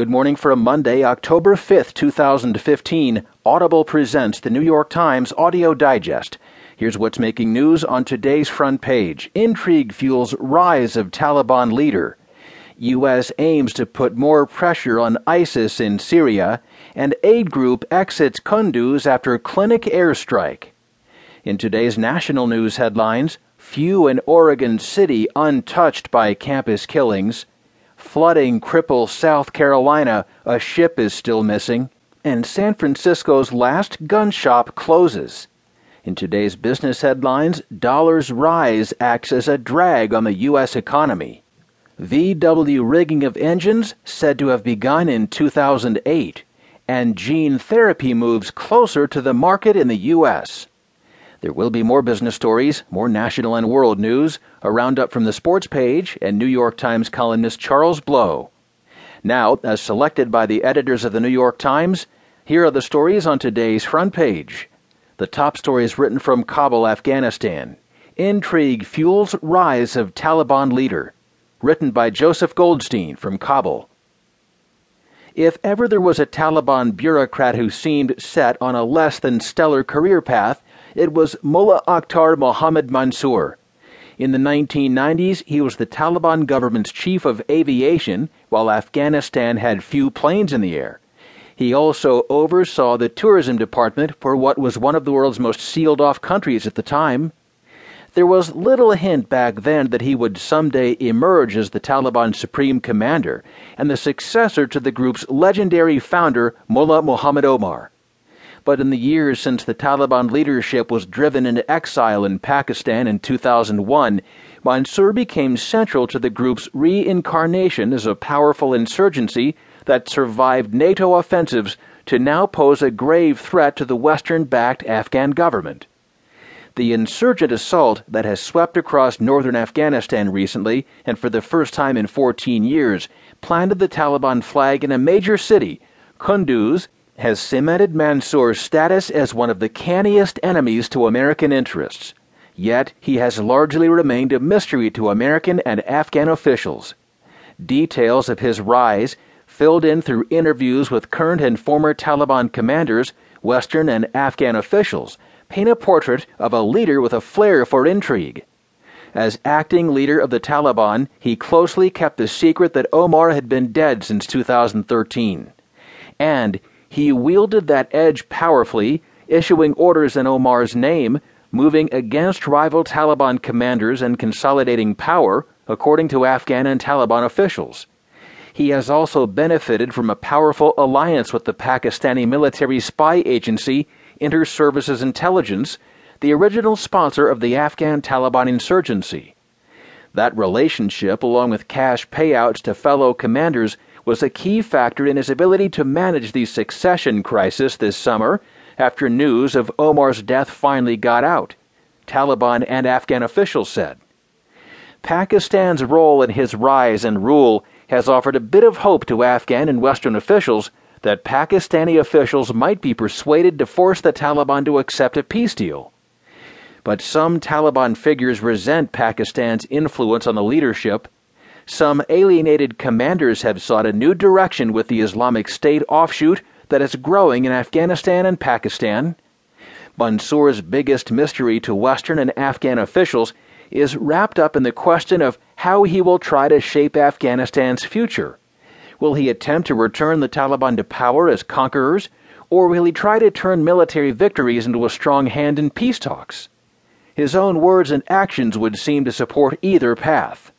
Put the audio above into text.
Good morning for a Monday, October 5th, 2015. Audible presents the New York Times Audio Digest. Here's what's making news on today's front page. Intrigue fuels rise of Taliban leader. U.S. aims to put more pressure on ISIS in Syria, and aid group exits Kunduz after clinic airstrike. In today's national news headlines, few in Oregon City untouched by campus killings. Flooding cripples South Carolina, a ship is still missing, and San Francisco's last gun shop closes. In today's business headlines, dollars rise acts as a drag on the U.S. economy. VW rigging of engines said to have begun in 2008, and gene therapy moves closer to the market in the U.S. There will be more business stories, more national and world news, a roundup from the sports page, and New York Times columnist Charles Blow. Now, as selected by the editors of the New York Times, here are the stories on today's front page. The top stories written from Kabul, Afghanistan. Intrigue fuels rise of Taliban leader. Written by Joseph Goldstein from Kabul. If ever there was a Taliban bureaucrat who seemed set on a less than stellar career path, it was Mullah Akhtar Mohammad Mansour. In the 1990s, he was the Taliban government's chief of aviation, while Afghanistan had few planes in the air. He also oversaw the tourism department for what was one of the world's most sealed off countries at the time. There was little hint back then that he would someday emerge as the Taliban supreme commander and the successor to the group's legendary founder, Mullah Muhammad Omar but in the years since the Taliban leadership was driven into exile in Pakistan in 2001, Mansour became central to the group's reincarnation as a powerful insurgency that survived NATO offensives to now pose a grave threat to the Western backed Afghan government. The insurgent assault that has swept across northern Afghanistan recently, and for the first time in 14 years, planted the Taliban flag in a major city, Kunduz, has cemented Mansour's status as one of the canniest enemies to American interests. Yet he has largely remained a mystery to American and Afghan officials. Details of his rise, filled in through interviews with current and former Taliban commanders, Western and Afghan officials, paint a portrait of a leader with a flair for intrigue. As acting leader of the Taliban, he closely kept the secret that Omar had been dead since 2013. And he wielded that edge powerfully, issuing orders in Omar's name, moving against rival Taliban commanders and consolidating power, according to Afghan and Taliban officials. He has also benefited from a powerful alliance with the Pakistani military spy agency Inter Services Intelligence, the original sponsor of the Afghan Taliban insurgency. That relationship, along with cash payouts to fellow commanders, was a key factor in his ability to manage the succession crisis this summer after news of Omar's death finally got out, Taliban and Afghan officials said. Pakistan's role in his rise and rule has offered a bit of hope to Afghan and Western officials that Pakistani officials might be persuaded to force the Taliban to accept a peace deal. But some Taliban figures resent Pakistan's influence on the leadership some alienated commanders have sought a new direction with the Islamic State offshoot that is growing in Afghanistan and Pakistan. Mansour's biggest mystery to Western and Afghan officials is wrapped up in the question of how he will try to shape Afghanistan's future. Will he attempt to return the Taliban to power as conquerors, or will he try to turn military victories into a strong hand in peace talks? His own words and actions would seem to support either path.